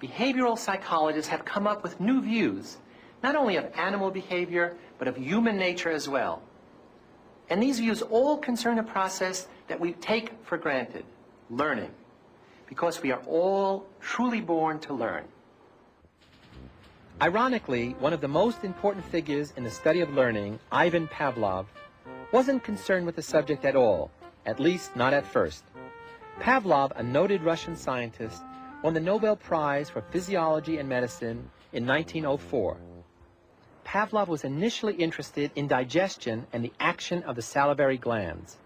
behavioral psychologists have come up with new views, not only of animal behavior, but of human nature as well. And these views all concern a process that we take for granted, learning, because we are all truly born to learn. Ironically, one of the most important figures in the study of learning, Ivan Pavlov, wasn't concerned with the subject at all, at least not at first. Pavlov, a noted Russian scientist, won the Nobel Prize for Physiology and Medicine in 1904. Pavlov was initially interested in digestion and the action of the salivary glands.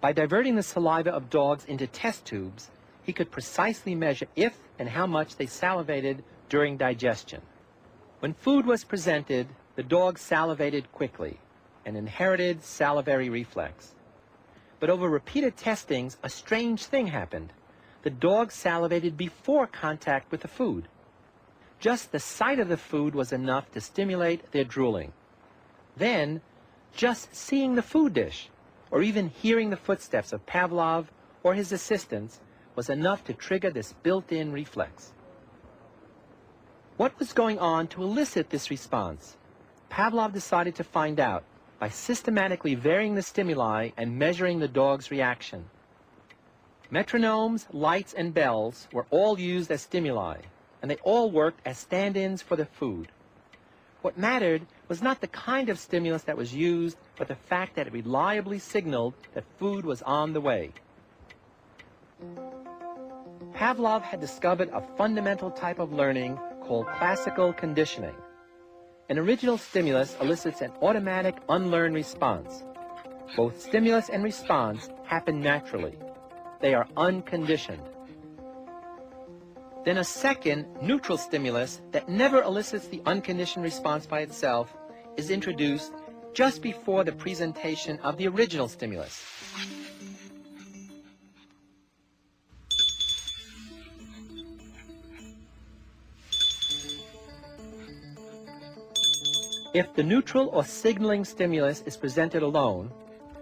By diverting the saliva of dogs into test tubes, he could precisely measure if and how much they salivated during digestion. When food was presented, the dog salivated quickly, an inherited salivary reflex. But over repeated testings, a strange thing happened. The dog salivated before contact with the food. Just the sight of the food was enough to stimulate their drooling. Then, just seeing the food dish, or even hearing the footsteps of Pavlov or his assistants, was enough to trigger this built-in reflex. What was going on to elicit this response? Pavlov decided to find out by systematically varying the stimuli and measuring the dog's reaction. Metronomes, lights, and bells were all used as stimuli, and they all worked as stand-ins for the food. What mattered was not the kind of stimulus that was used, but the fact that it reliably signaled that food was on the way. Pavlov had discovered a fundamental type of learning called classical conditioning. An original stimulus elicits an automatic unlearned response. Both stimulus and response happen naturally. They are unconditioned. Then a second, neutral stimulus that never elicits the unconditioned response by itself is introduced just before the presentation of the original stimulus. If the neutral or signaling stimulus is presented alone,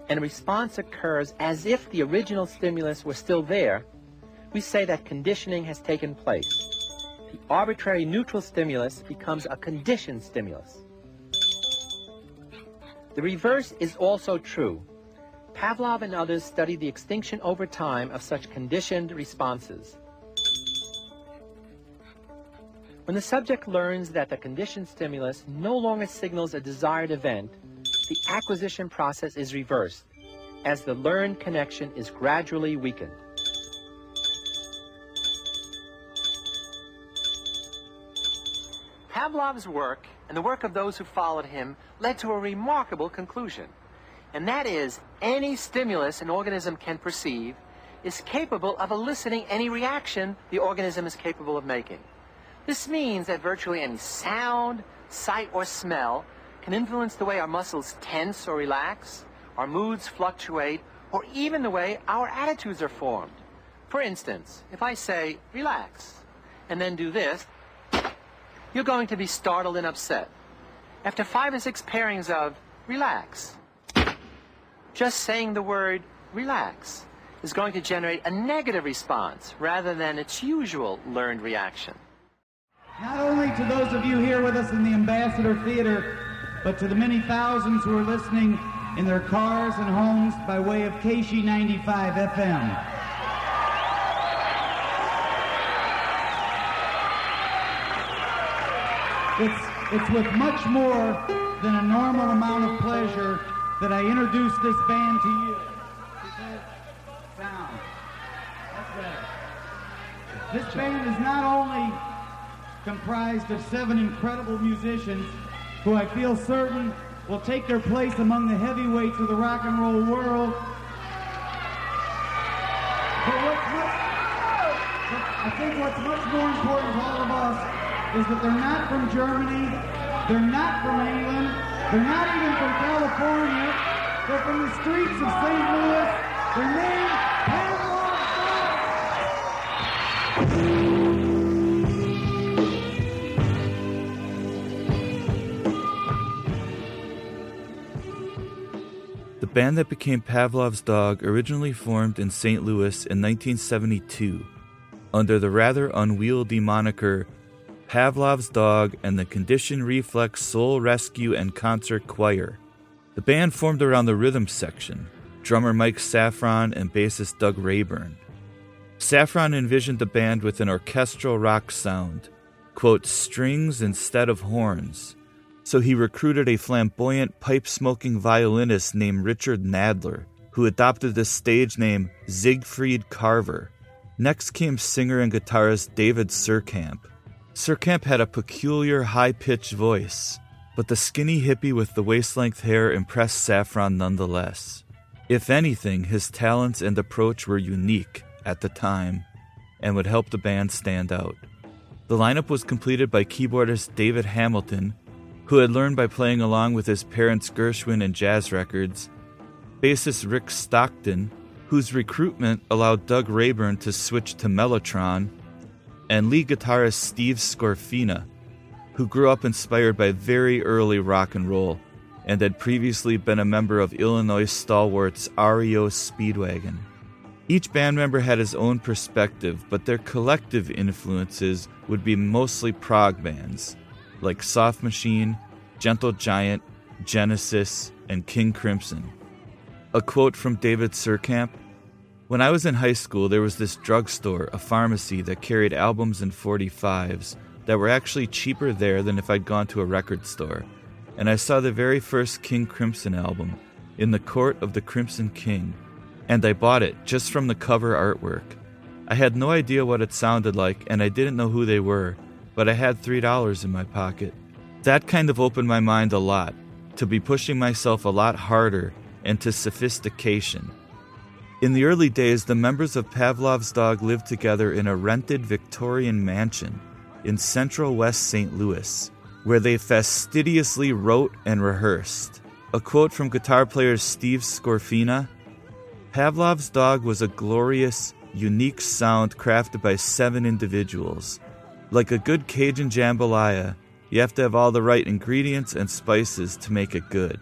and a response occurs as if the original stimulus were still there, we say that conditioning has taken place. The arbitrary neutral stimulus becomes a conditioned stimulus. The reverse is also true. Pavlov and others studied the extinction over time of such conditioned responses. When the subject learns that the conditioned stimulus no longer signals a desired event, the acquisition process is reversed as the learned connection is gradually weakened. Pavlov's work and the work of those who followed him led to a remarkable conclusion, and that is any stimulus an organism can perceive is capable of eliciting any reaction the organism is capable of making. This means that virtually any sound, sight, or smell can influence the way our muscles tense or relax, our moods fluctuate, or even the way our attitudes are formed. For instance, if I say, relax, and then do this, you're going to be startled and upset. After five or six pairings of relax, just saying the word relax is going to generate a negative response rather than its usual learned reaction. Not only to those of you here with us in the Ambassador Theater, but to the many thousands who are listening in their cars and homes by way of KSHE 95 FM. It's, it's with much more than a normal amount of pleasure that I introduce this band to you. Sound. That's right. This band is not only comprised of seven incredible musicians who I feel certain will take their place among the heavyweights of the rock and roll world. But what's much, I think what's much more important to all of us is that they're not from Germany, they're not from England, they're not even from California, they're from the streets of St. Louis. Their name, band that became Pavlov's Dog originally formed in St. Louis in 1972. under the rather unwieldy moniker Pavlov's Dog and the Condition Reflex Soul Rescue and Concert Choir. The band formed around the rhythm section, drummer Mike Safron and bassist Doug Rayburn. Safron envisioned the band with an orchestral rock sound, quote, strings instead of horns. So he recruited a flamboyant pipe smoking violinist named Richard Nadler, who adopted the stage name Siegfried Carver. Next came singer and guitarist David Surkamp. Surkamp had a peculiar high pitched voice, but the skinny hippie with the waist length hair impressed Safron nonetheless. If anything, his talents and approach were unique at the time and would help the band stand out. The lineup was completed by keyboardist David Hamilton, who had learned by playing along with his parents' Gershwin and jazz records, bassist Rick Stockton, whose recruitment allowed Doug Rayburn to switch to Mellotron, and lead guitarist Steve Scorfina, who grew up inspired by very early rock and roll and had previously been a member of Illinois stalwarts REO Speedwagon. Each band member had his own perspective, but their collective influences would be mostly prog bands like Soft Machine, Gentle Giant, Genesis, and King Crimson. A quote from David Surkamp when I was in high school, there was this drugstore, a pharmacy, that carried albums and 45s that were actually cheaper there than if I'd gone to a record store. And I saw the very first King Crimson album, In the Court of the Crimson King, and I bought it just from the cover artwork. I had no idea what it sounded like, and I didn't know who they were, but I had $3 in my pocket. That kind of opened my mind a lot, to be pushing myself a lot harder and to sophistication. In the early days, the members of Pavlov's Dog lived together in a rented Victorian mansion in central West St. Louis, where they fastidiously wrote and rehearsed. A quote from guitar player Steve Scorfina Pavlov's Dog was a glorious, unique sound crafted by seven individuals. Like a good Cajun jambalaya, you have to have all the right ingredients and spices to make it good.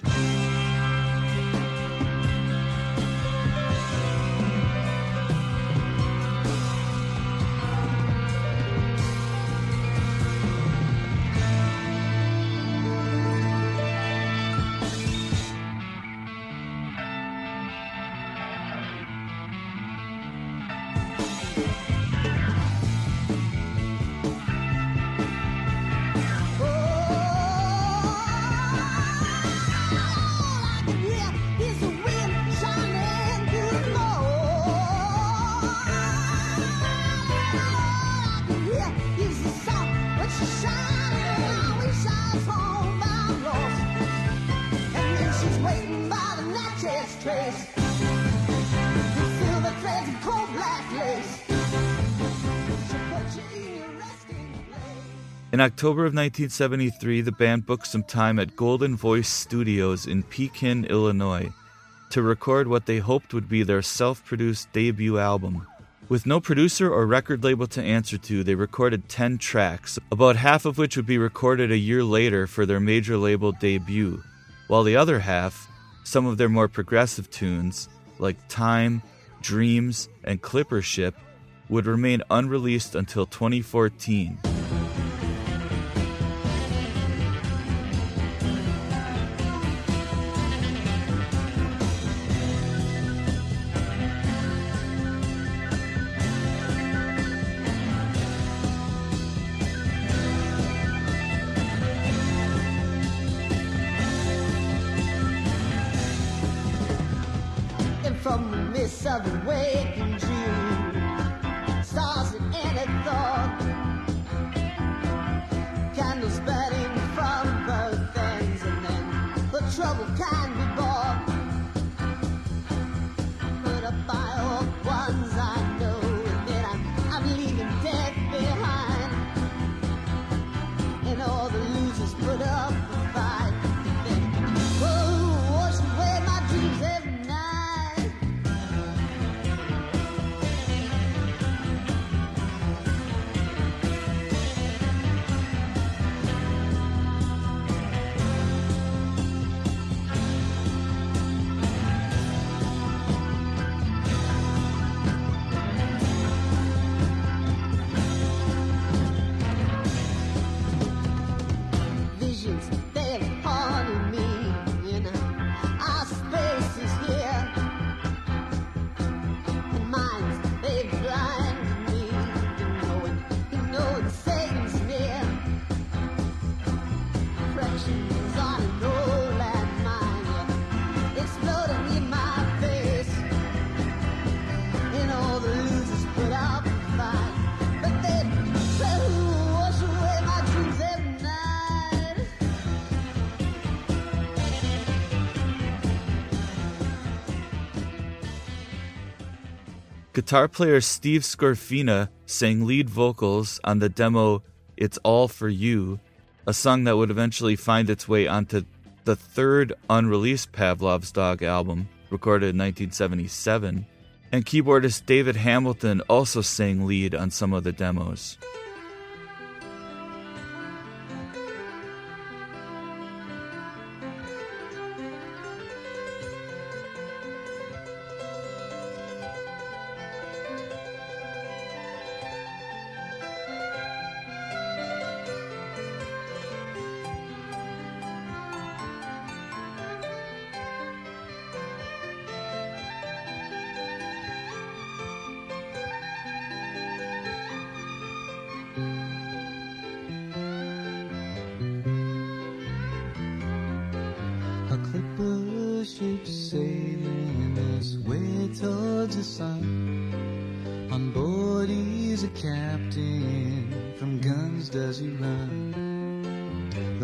In October of 1973, the band booked some time at Golden Voice Studios in Pekin, Illinois, to record what they hoped would be their self produced debut album. With no producer or record label to answer to, they recorded 10 tracks, about half of which would be recorded a year later for their major label debut, while the other half, some of their more progressive tunes, like Time, Dreams, and Clipper Ship, would remain unreleased until 2014. Guitar player Steve Scorfina sang lead vocals on the demo It's All For You, a song that would eventually find its way onto the third unreleased Pavlov's Dog album, recorded in 1977. And keyboardist David Hamilton also sang lead on some of the demos.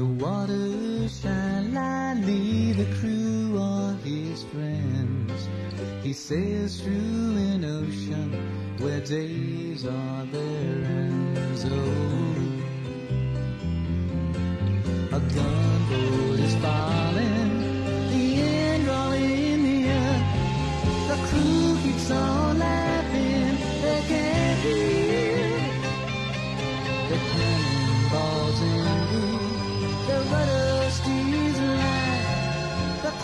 The waters shine lightly, the crew are his friends. He sails through an ocean where days are their ends. Oh.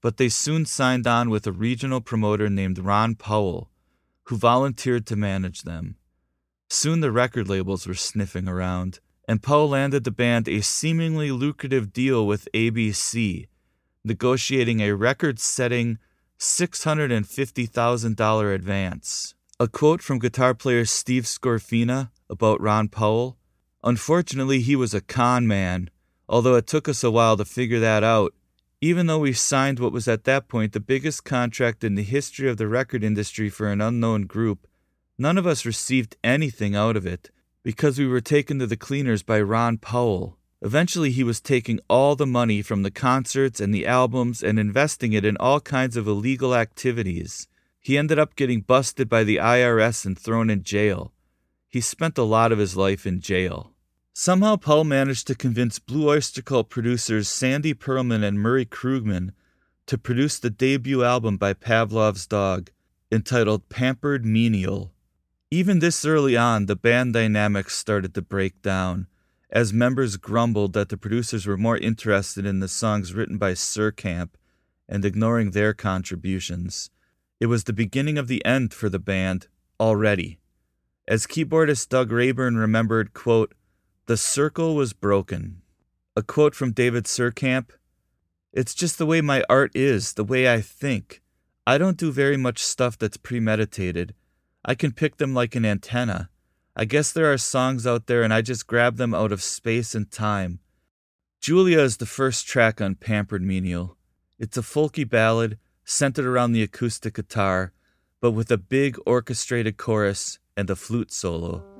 but they soon signed on with a regional promoter named Ron Powell, who volunteered to manage them. Soon the record labels were sniffing around, and Powell landed the band a seemingly lucrative deal with ABC, negotiating a record setting $650,000 advance. A quote from guitar player Steve Scorfina about Ron Powell Unfortunately, he was a con man, although it took us a while to figure that out. Even though we signed what was at that point the biggest contract in the history of the record industry for an unknown group, none of us received anything out of it because we were taken to the cleaners by Ron Powell. Eventually, he was taking all the money from the concerts and the albums and investing it in all kinds of illegal activities. He ended up getting busted by the IRS and thrown in jail. He spent a lot of his life in jail. Somehow, Paul managed to convince Blue Oyster Cult producers Sandy Pearlman and Murray Krugman to produce the debut album by Pavlov's Dog, entitled Pampered Menial. Even this early on, the band dynamics started to break down, as members grumbled that the producers were more interested in the songs written by Surkamp and ignoring their contributions. It was the beginning of the end for the band already. As keyboardist Doug Rayburn remembered, quote, the circle was broken. A quote from David Surkamp It's just the way my art is, the way I think. I don't do very much stuff that's premeditated. I can pick them like an antenna. I guess there are songs out there and I just grab them out of space and time. Julia is the first track on Pampered Menial. It's a folky ballad centered around the acoustic guitar, but with a big orchestrated chorus and a flute solo.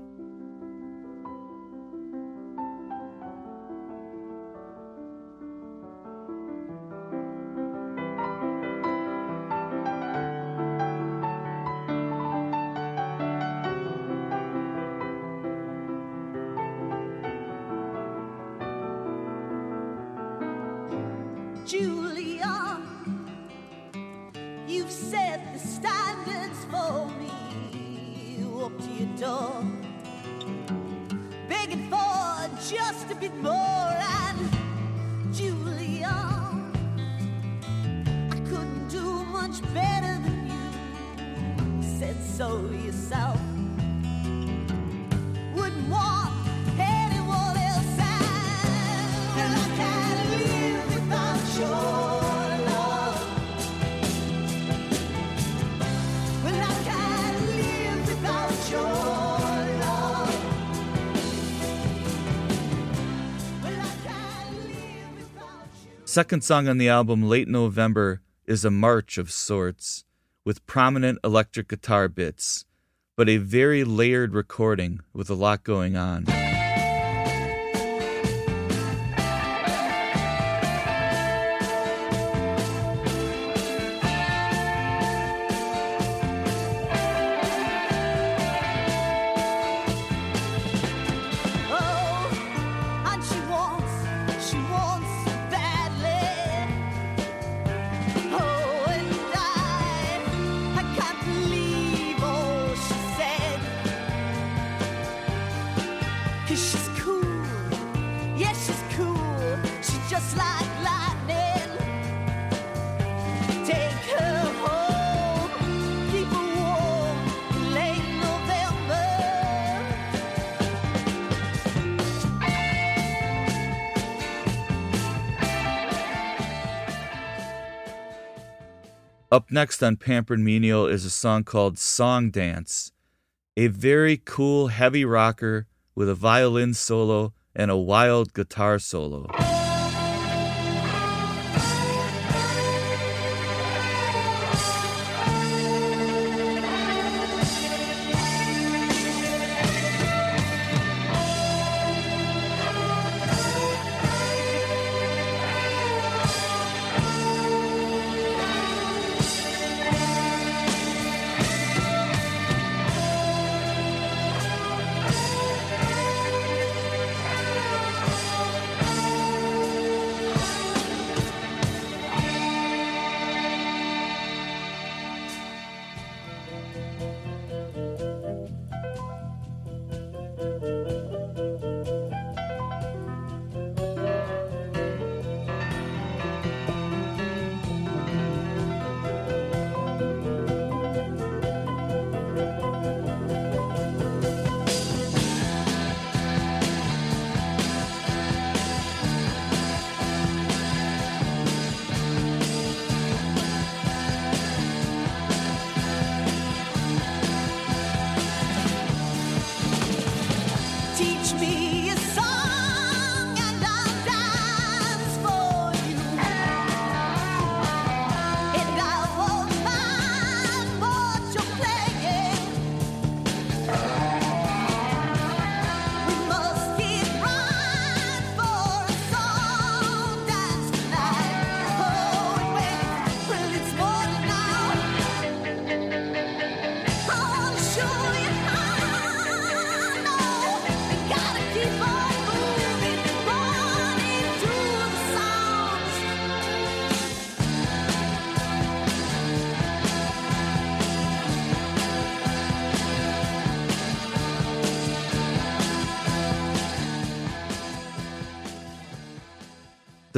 Second song on the album, Late November, is a march of sorts, with prominent electric guitar bits, but a very layered recording with a lot going on. Up next on Pampered Menial is a song called Song Dance, a very cool heavy rocker with a violin solo and a wild guitar solo.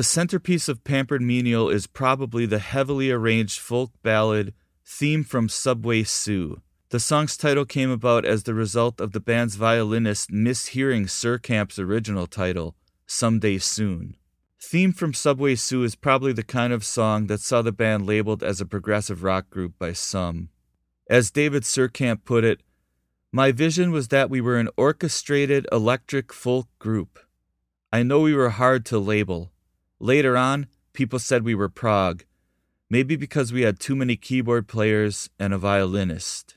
The centerpiece of Pampered Menial is probably the heavily arranged folk ballad Theme from Subway Sue. The song's title came about as the result of the band's violinist mishearing Surkamp's original title, Someday Soon. Theme from Subway Sue is probably the kind of song that saw the band labeled as a progressive rock group by some. As David Surkamp put it, my vision was that we were an orchestrated electric folk group. I know we were hard to label. Later on, people said we were prog, maybe because we had too many keyboard players and a violinist.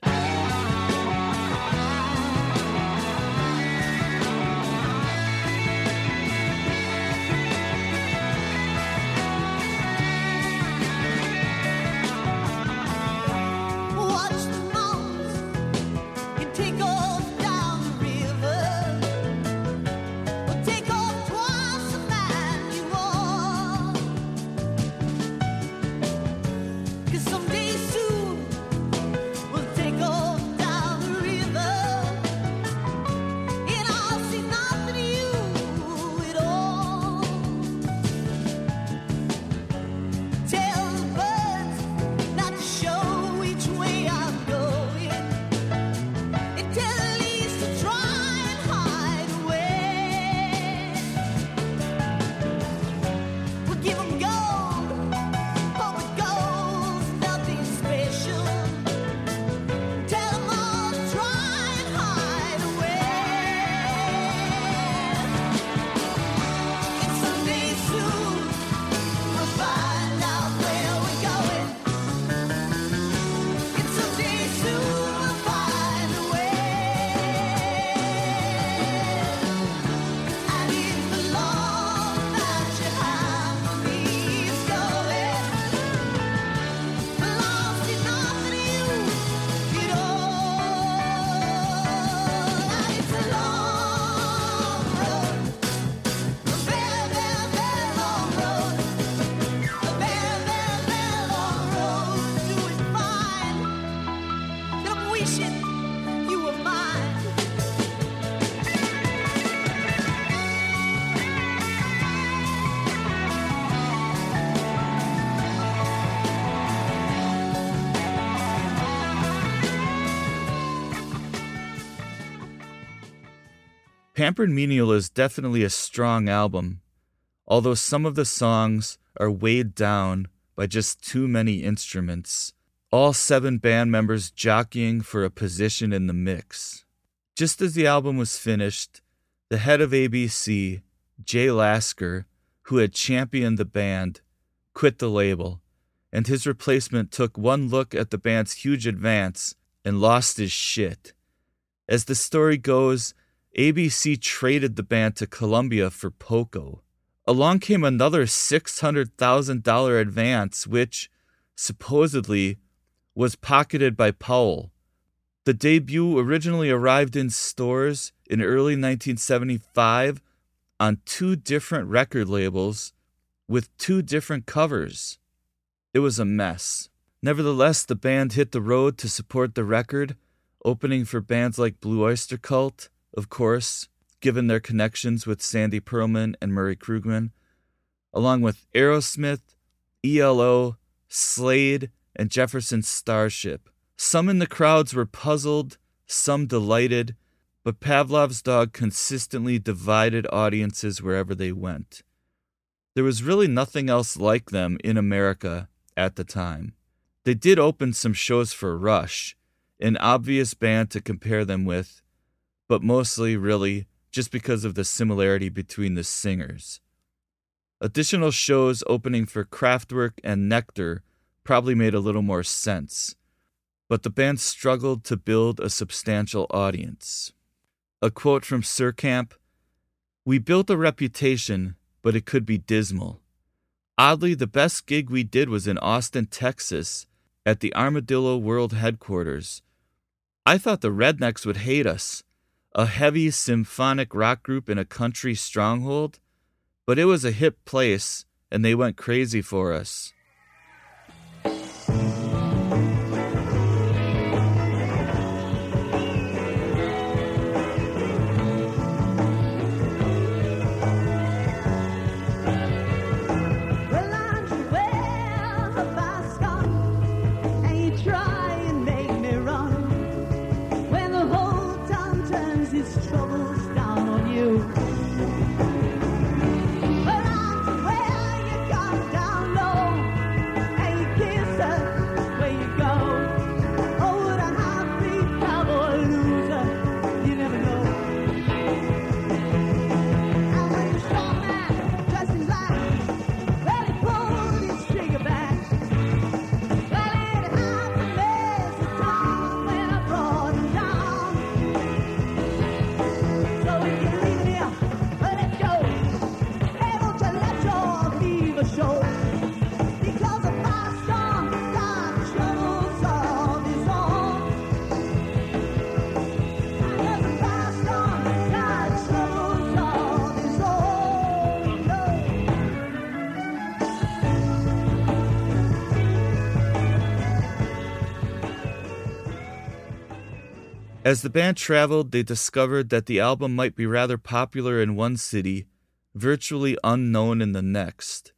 Pampered Menial is definitely a strong album, although some of the songs are weighed down by just too many instruments, all seven band members jockeying for a position in the mix. Just as the album was finished, the head of ABC, Jay Lasker, who had championed the band, quit the label, and his replacement took one look at the band's huge advance and lost his shit. As the story goes, ABC traded the band to Columbia for Poco. Along came another $600,000 advance, which, supposedly, was pocketed by Powell. The debut originally arrived in stores in early 1975 on two different record labels with two different covers. It was a mess. Nevertheless, the band hit the road to support the record, opening for bands like Blue Oyster Cult, of course, given their connections with Sandy Pearlman and Murray Krugman, along with Aerosmith, ELO, Slade, and Jefferson Starship. Some in the crowds were puzzled, some delighted, but Pavlov's dog consistently divided audiences wherever they went. There was really nothing else like them in America at the time. They did open some shows for Rush, an obvious band to compare them with, but mostly, really, just because of the similarity between the singers. Additional shows opening for Kraftwerk and Nektar probably made a little more sense, but the band struggled to build a substantial audience. A quote from Surkamp: We built a reputation, but it could be dismal. Oddly, the best gig we did was in Austin, Texas, at the Armadillo World headquarters. I thought the Rednecks would hate us, a heavy symphonic rock group in a country stronghold, but it was a hip place and they went crazy for us. As the band traveled, they discovered that the album might be rather popular in one city, virtually unknown in the next.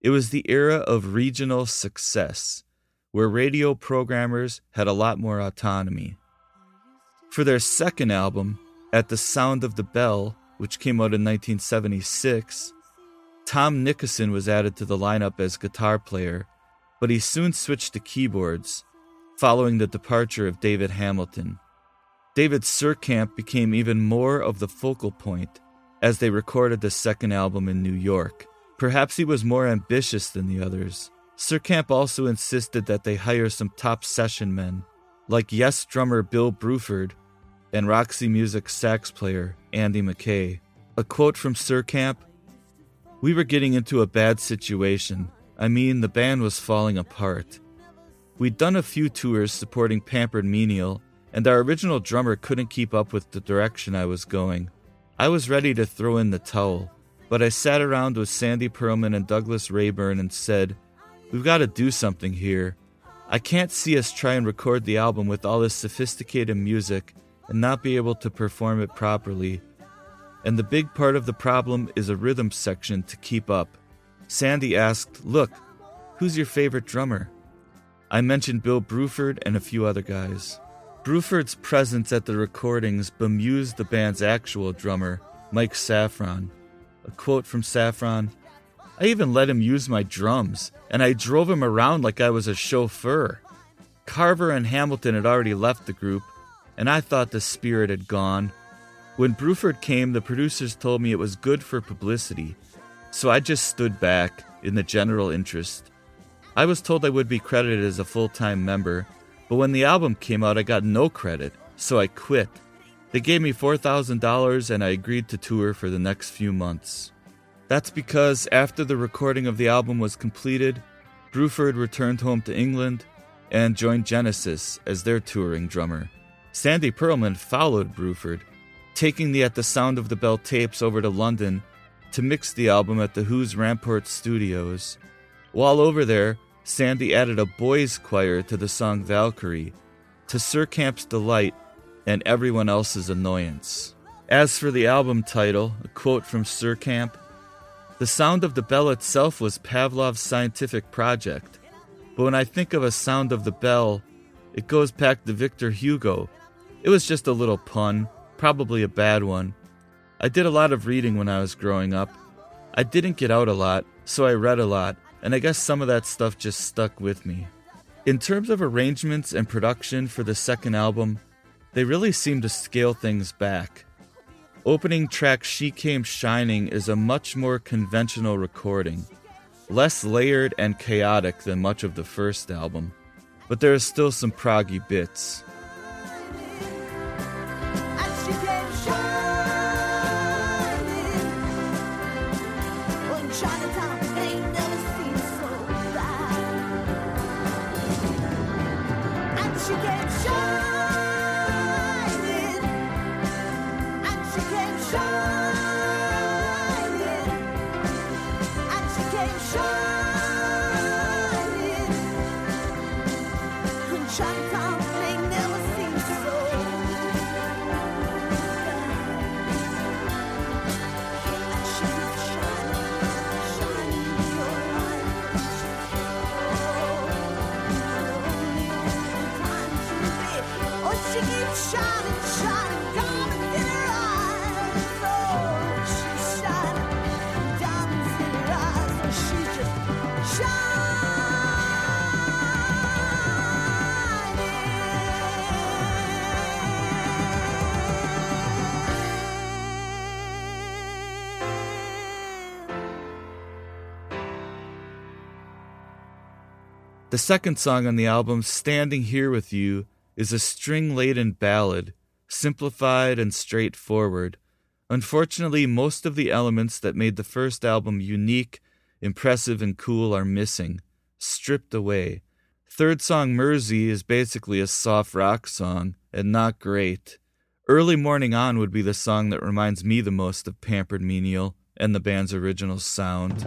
It was the era of regional success, where radio programmers had a lot more autonomy. For their second album, At the Sound of the Bell, which came out in 1976, Tom Nickerson was added to the lineup as guitar player, but he soon switched to keyboards, following the departure of David Hamilton. David Surkamp became even more of the focal point as they recorded the second album in New York. Perhaps he was more ambitious than the others. Surkamp also insisted that they hire some top session men, like Yes drummer Bill Bruford and Roxy Music sax player Andy Mackay. A quote from Surkamp We were getting into a bad situation. I mean, the band was falling apart. We'd done a few tours supporting Pampered Menial and our original drummer couldn't keep up with the direction I was going. I was ready to throw in the towel, but I sat around with Sandy Pearlman and Douglas Rayburn and said, We've got to do something here. I can't see us try and record the album with all this sophisticated music and not be able to perform it properly. And the big part of the problem is a rhythm section to keep up. Sandy asked, Look, who's your favorite drummer? I mentioned Bill Bruford and a few other guys. Bruford's presence at the recordings bemused the band's actual drummer, Mike Safron. A quote from Safron I even let him use my drums, and I drove him around like I was a chauffeur. Carver and Hamilton had already left the group, and I thought the spirit had gone. When Bruford came, the producers told me it was good for publicity, so I just stood back in the general interest. I was told I would be credited as a full time member, but when the album came out, I got no credit, so I quit. They gave me $4,000 and I agreed to tour for the next few months. That's because after the recording of the album was completed, Bruford returned home to England and joined Genesis as their touring drummer. Sandy Pearlman followed Bruford, taking the At the Sound of the Bell tapes over to London to mix the album at the Who's Ramport Studios. While over there, Sandy added a boys' choir to the song Valkyrie, to Surkamp's delight and everyone else's annoyance. As for the album title, a quote from Surkamp The sound of the bell itself was Pavlov's scientific project, but when I think of a sound of the bell, it goes back to Victor Hugo. It was just a little pun, probably a bad one. I did a lot of reading when I was growing up. I didn't get out a lot, so I read a lot and I guess some of that stuff just stuck with me. In terms of arrangements and production for the second album, they really seem to scale things back. Opening track She Came Shining is a much more conventional recording, less layered and chaotic than much of the first album, but there is still some proggy bits. The second song on the album, Standing Here With You, is a string laden ballad, simplified and straightforward. Unfortunately, most of the elements that made the first album unique, impressive, and cool are missing, stripped away. Third song, Mersey, is basically a soft rock song, and not great. Early Morning On would be the song that reminds me the most of Pampered Menial and the band's original sound.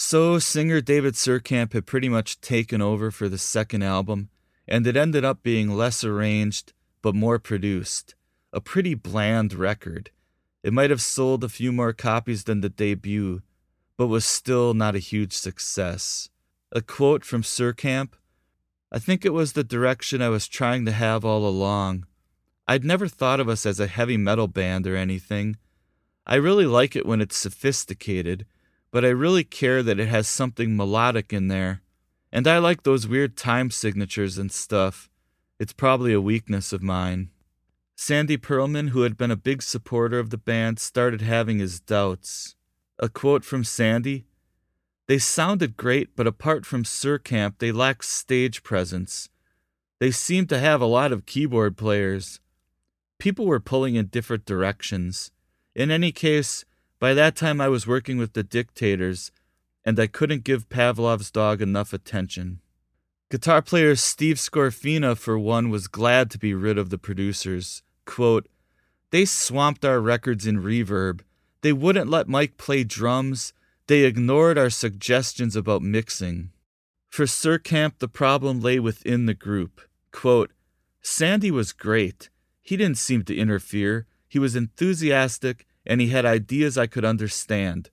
So, singer David Surkamp had pretty much taken over for the second album, and it ended up being less arranged but more produced. A pretty bland record. It might have sold a few more copies than the debut, but was still not a huge success. A quote from Surkamp I think it was the direction I was trying to have all along. I'd never thought of us as a heavy metal band or anything. I really like it when it's sophisticated but I really care that it has something melodic in there. And I like those weird time signatures and stuff. It's probably a weakness of mine. Sandy Pearlman, who had been a big supporter of the band, started having his doubts. A quote from Sandy They sounded great, but apart from Surkamp, they lacked stage presence. They seemed to have a lot of keyboard players. People were pulling in different directions. In any case, by that time, I was working with the dictators, and I couldn't give Pavlov's dog enough attention. Guitar player Steve Scorfina, for one, was glad to be rid of the producers. Quote, they swamped our records in reverb. They wouldn't let Mike play drums. They ignored our suggestions about mixing. For Surkamp, the problem lay within the group. Quote, Sandy was great. He didn't seem to interfere. He was enthusiastic and he had ideas I could understand.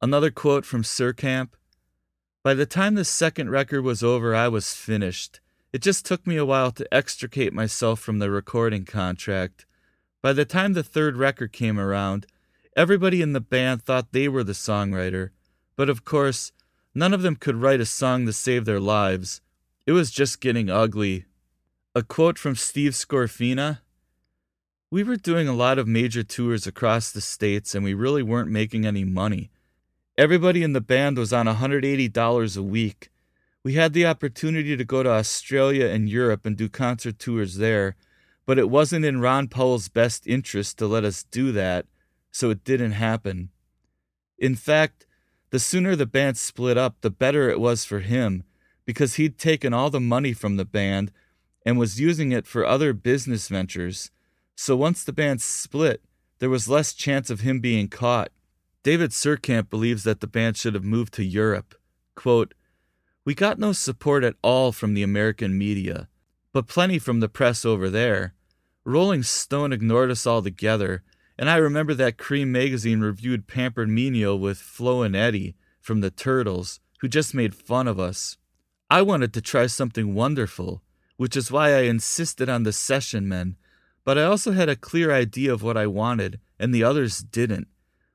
Another quote from Surkamp By the time the second record was over, I was finished. It just took me a while to extricate myself from the recording contract. By the time the third record came around, everybody in the band thought they were the songwriter, but of course, none of them could write a song to save their lives. It was just getting ugly. A quote from Steve Scorfina we were doing a lot of major tours across the states and we really weren't making any money. Everybody in the band was on $180 a week. We had the opportunity to go to Australia and Europe and do concert tours there, but it wasn't in Ron Powell's best interest to let us do that, so it didn't happen. In fact, the sooner the band split up, the better it was for him, because he'd taken all the money from the band and was using it for other business ventures so once the band split, there was less chance of him being caught. David Surkamp believes that the band should have moved to Europe. Quote, We got no support at all from the American media, but plenty from the press over there. Rolling Stone ignored us altogether, and I remember that Creem magazine reviewed Pampered Menial with Flo and Eddie from the Turtles, who just made fun of us. I wanted to try something wonderful, which is why I insisted on the session men but I also had a clear idea of what I wanted, and the others didn't.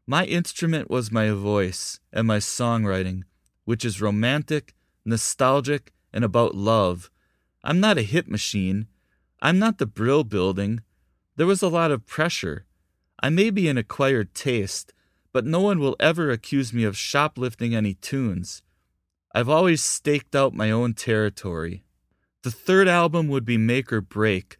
My instrument was my voice and my songwriting, which is romantic, nostalgic, and about love. I'm not a hit machine. I'm not the Brill building. There was a lot of pressure. I may be an acquired taste, but no one will ever accuse me of shoplifting any tunes. I've always staked out my own territory. The third album would be make or break,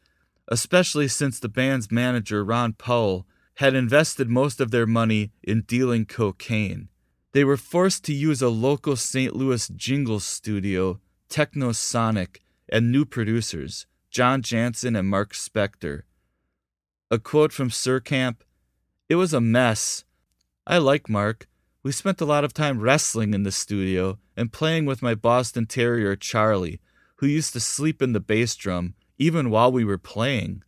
especially since the band's manager, Ron Powell, had invested most of their money in dealing cocaine. They were forced to use a local St. Louis jingle studio, Technisonic, and new producers, John Jansen and Mark Spector. A quote from Camp: It was a mess. I like Mark. We spent a lot of time wrestling in the studio and playing with my Boston Terrier, Charlie, who used to sleep in the bass drum even while we were playing.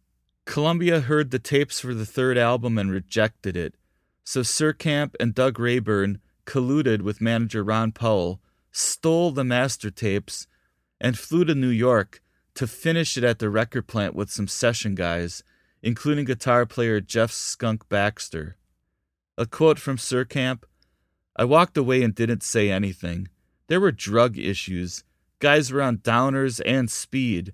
Columbia heard the tapes for the third album and rejected it, so Camp and Doug Rayburn colluded with manager Ron Powell, stole the master tapes, and flew to New York to finish it at the record plant with some session guys, including guitar player Jeff Skunk Baxter. A quote from Camp: I walked away and didn't say anything. There were drug issues. Guys were on downers and speed.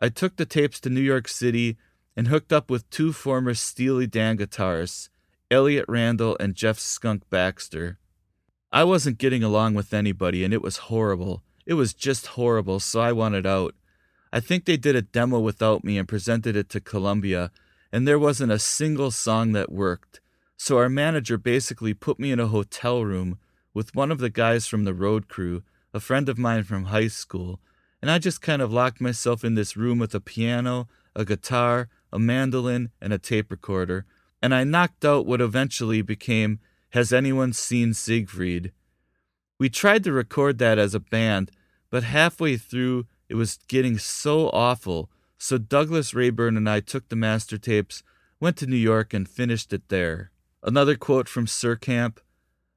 I took the tapes to New York City and hooked up with two former Steely Dan guitarists, Elliot Randall and Jeff Skunk Baxter. I wasn't getting along with anybody, and it was horrible. It was just horrible, so I wanted out. I think they did a demo without me and presented it to Columbia, and there wasn't a single song that worked. So our manager basically put me in a hotel room with one of the guys from the road crew, a friend of mine from high school, and I just kind of locked myself in this room with a piano, a guitar, a mandolin, and a tape recorder, and I knocked out what eventually became Has Anyone Seen Siegfried? We tried to record that as a band, but halfway through it was getting so awful, so Douglas Rayburn and I took the master tapes, went to New York, and finished it there. Another quote from Surkamp: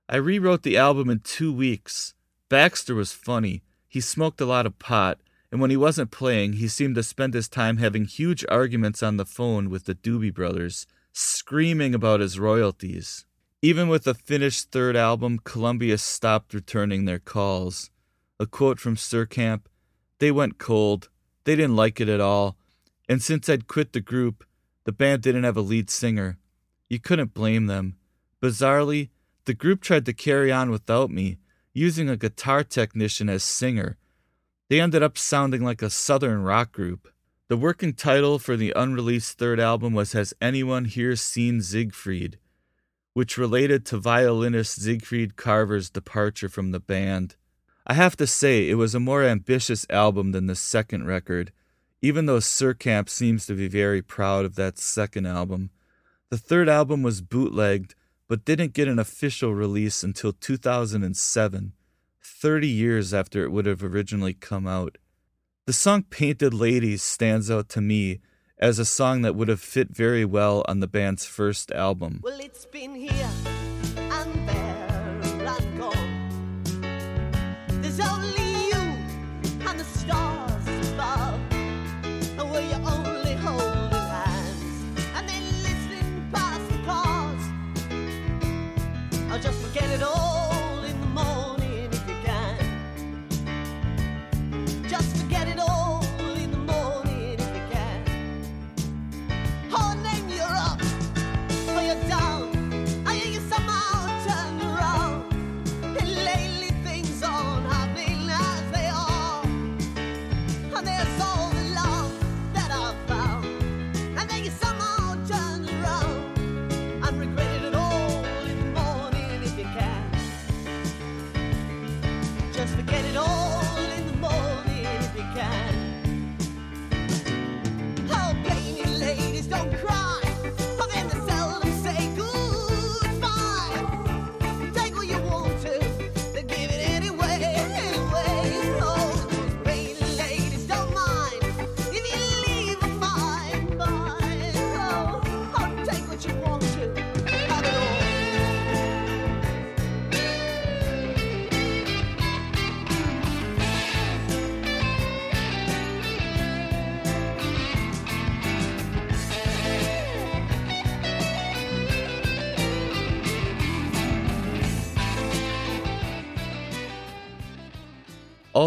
I rewrote the album in two weeks. Baxter was funny. He smoked a lot of pot, and when he wasn't playing, he seemed to spend his time having huge arguments on the phone with the Doobie Brothers, screaming about his royalties. Even with the finished third album, Columbia stopped returning their calls. A quote from Camp: They went cold. They didn't like it at all. And since I'd quit the group, the band didn't have a lead singer. You couldn't blame them. Bizarrely, the group tried to carry on without me, using a guitar technician as singer they ended up sounding like a southern rock group. The working title for the unreleased third album was Has Anyone Here Seen Siegfried? which related to violinist Siegfried Carver's departure from the band. I have to say, it was a more ambitious album than the second record, even though Camp seems to be very proud of that second album. The third album was bootlegged, but didn't get an official release until 2007. 30 years after it would have originally come out. The song Painted Ladies stands out to me as a song that would have fit very well on the band's first album. Well,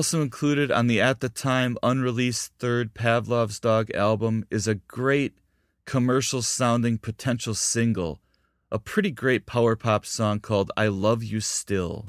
Also included on the at the time unreleased third Pavlov's Dog album is a great commercial sounding potential single, a pretty great power pop song called I Love You Still.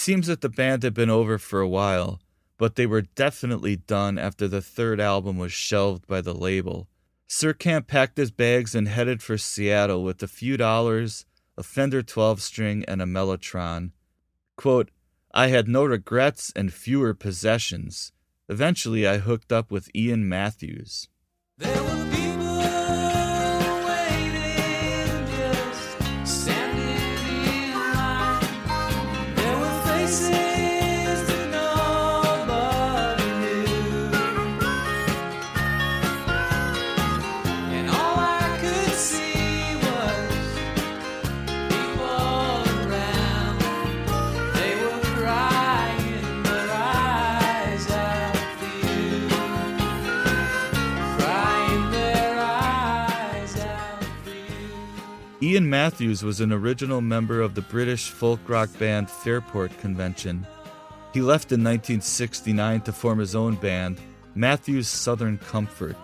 Seems that the band had been over for a while, but they were definitely done after the third album was shelved by the label. Surkamp packed his bags and headed for Seattle with a few dollars, a Fender 12 string, and a Mellotron. Quote, I had no regrets and fewer possessions. Eventually, I hooked up with Ian Matthews. Ian Matthews was an original member of the British folk rock band Fairport Convention. He left in 1969 to form his own band, Matthews Southern Comfort.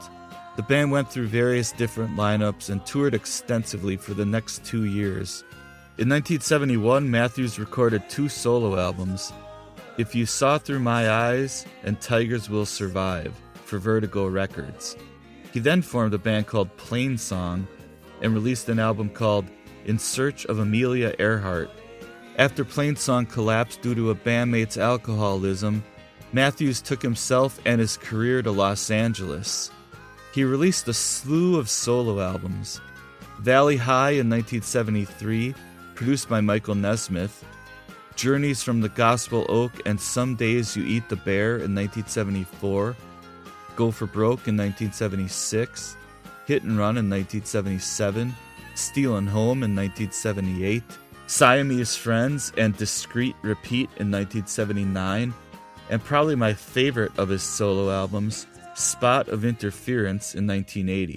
The band went through various different lineups and toured extensively for the next two years. In 1971, Matthews recorded two solo albums If You Saw Through My Eyes and Tigers Will Survive for Vertigo Records. He then formed a band called Plainsong and released an album called In Search of Amelia Earhart. After Plainsong collapsed due to a bandmate's alcoholism, Matthews took himself and his career to Los Angeles. He released a slew of solo albums Valley High in 1973, produced by Michael Nesmith, Journeys from the Gospel Oak and Some Days You Eat the Bear in 1974, Go for Broke in 1976, Hit and Run in 1977, Stealin' Home in 1978, Siamese Friends and Discreet Repeat in 1979, and probably my favorite of his solo albums, Spot of Interference in 1980.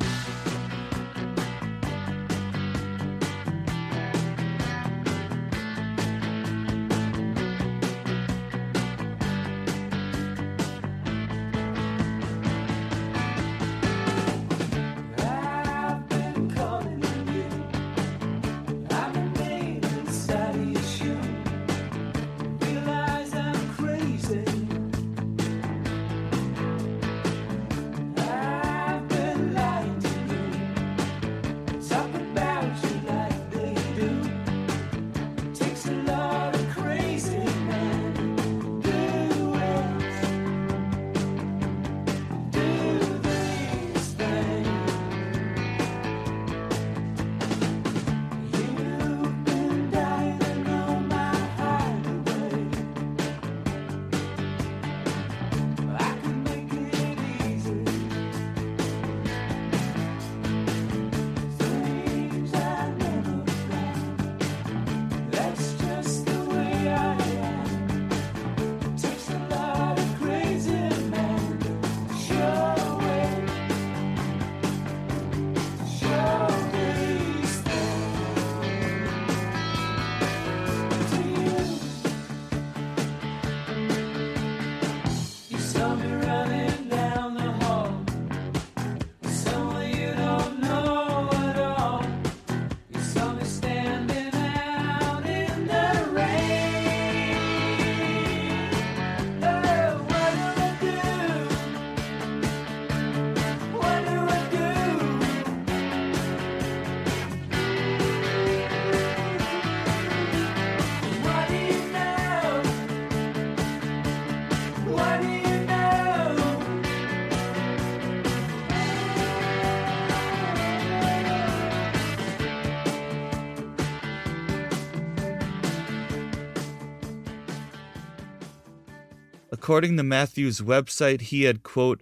According to Matthews' website, he had, quote,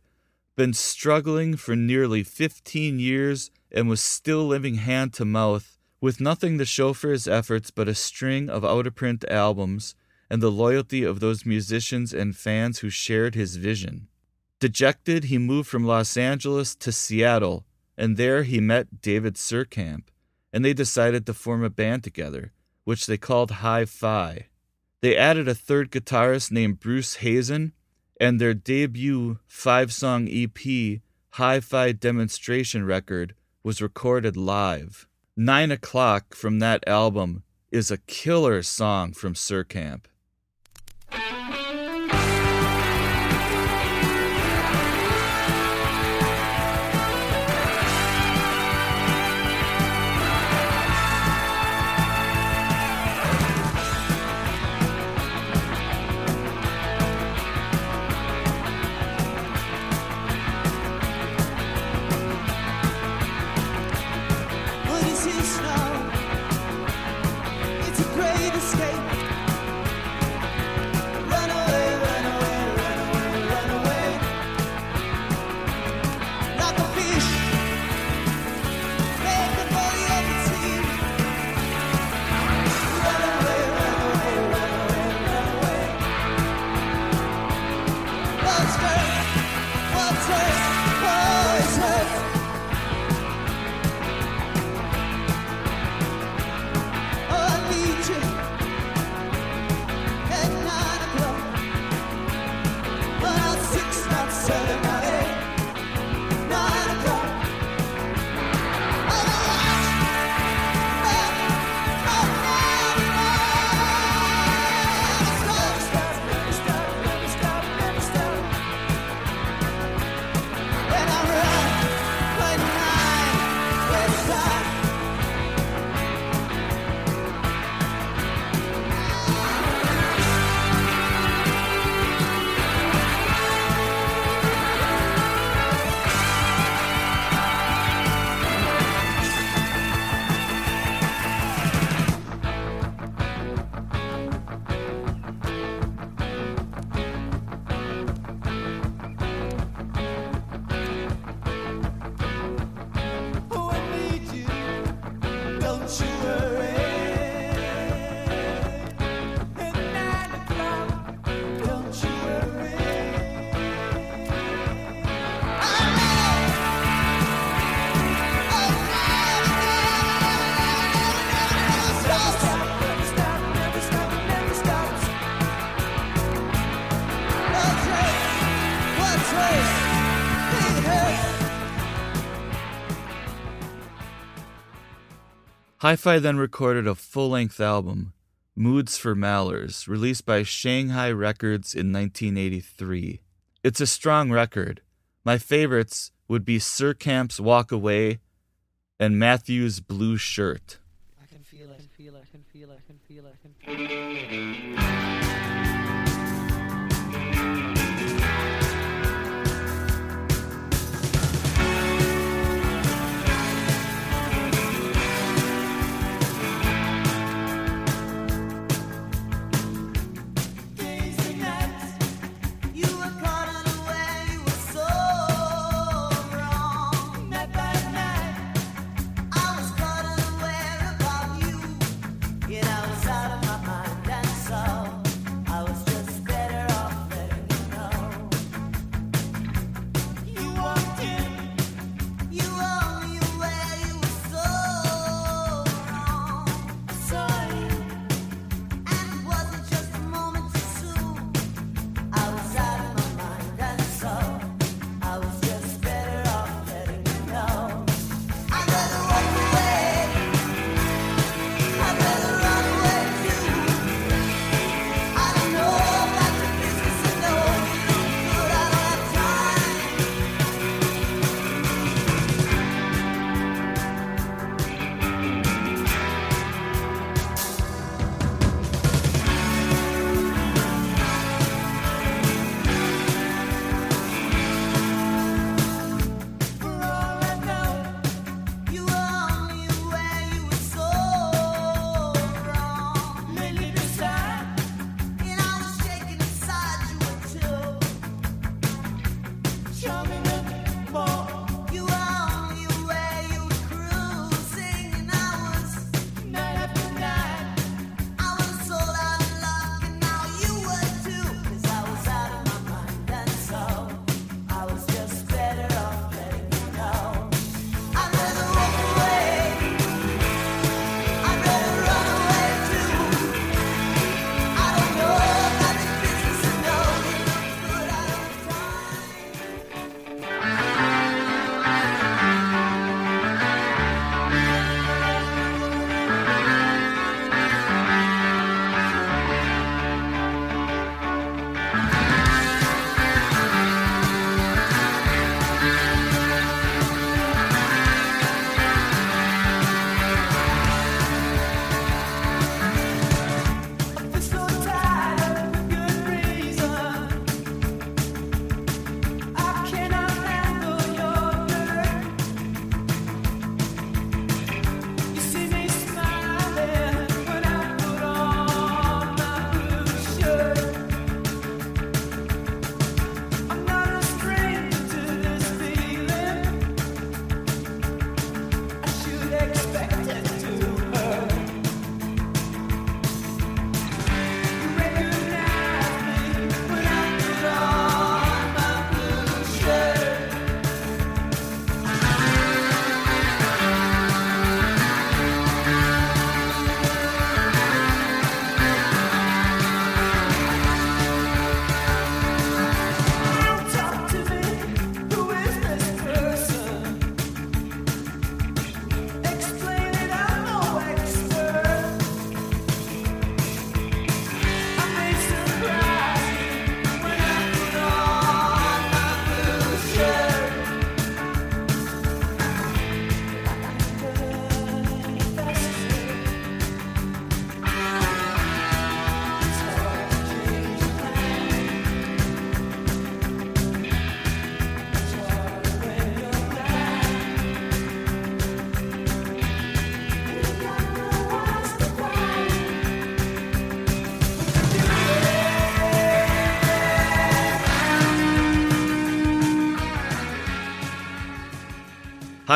been struggling for nearly 15 years and was still living hand to mouth, with nothing to show for his efforts but a string of out of print albums and the loyalty of those musicians and fans who shared his vision. Dejected, he moved from Los Angeles to Seattle, and there he met David Surkamp, and they decided to form a band together, which they called Hi Fi. They added a third guitarist named Bruce Hazen, and their debut five song EP, Hi Fi Demonstration Record, was recorded live. Nine O'Clock from that album is a killer song from Surkamp. Hi Fi then recorded a full length album, Moods for Mallards, released by Shanghai Records in 1983. It's a strong record. My favorites would be Surkamp's Walk Away and Matthew's Blue Shirt. I can feel it, feel it, can feel it, can feel it, can feel it.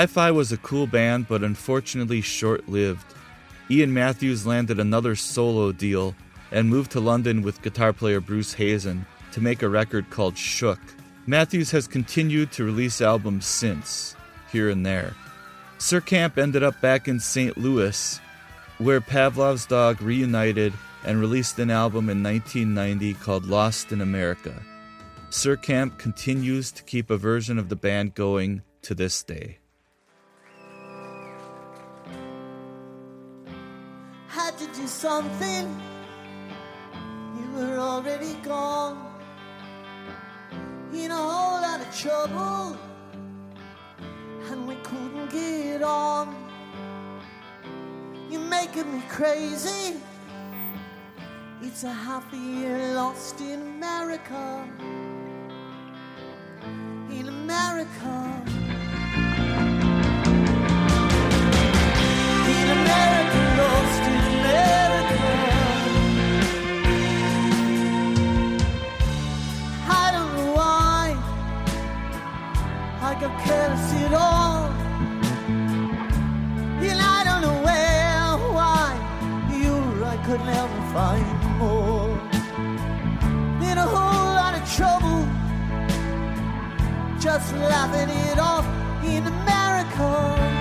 Hi Fi was a cool band, but unfortunately short lived. Ian Matthews landed another solo deal and moved to London with guitar player Bruce Hazen to make a record called Shook. Matthews has continued to release albums since, here and there. Surkamp ended up back in St. Louis, where Pavlov's Dog reunited and released an album in 1990 called Lost in America. Surkamp continues to keep a version of the band going to this day. Had to do something. You were already gone. In a whole lot of trouble. And we couldn't get on. You're making me crazy. It's a a year lost in America. In America. I got careless at all. And I don't know where, why you I could never find more. A whole lot of trouble, just laughing it off in America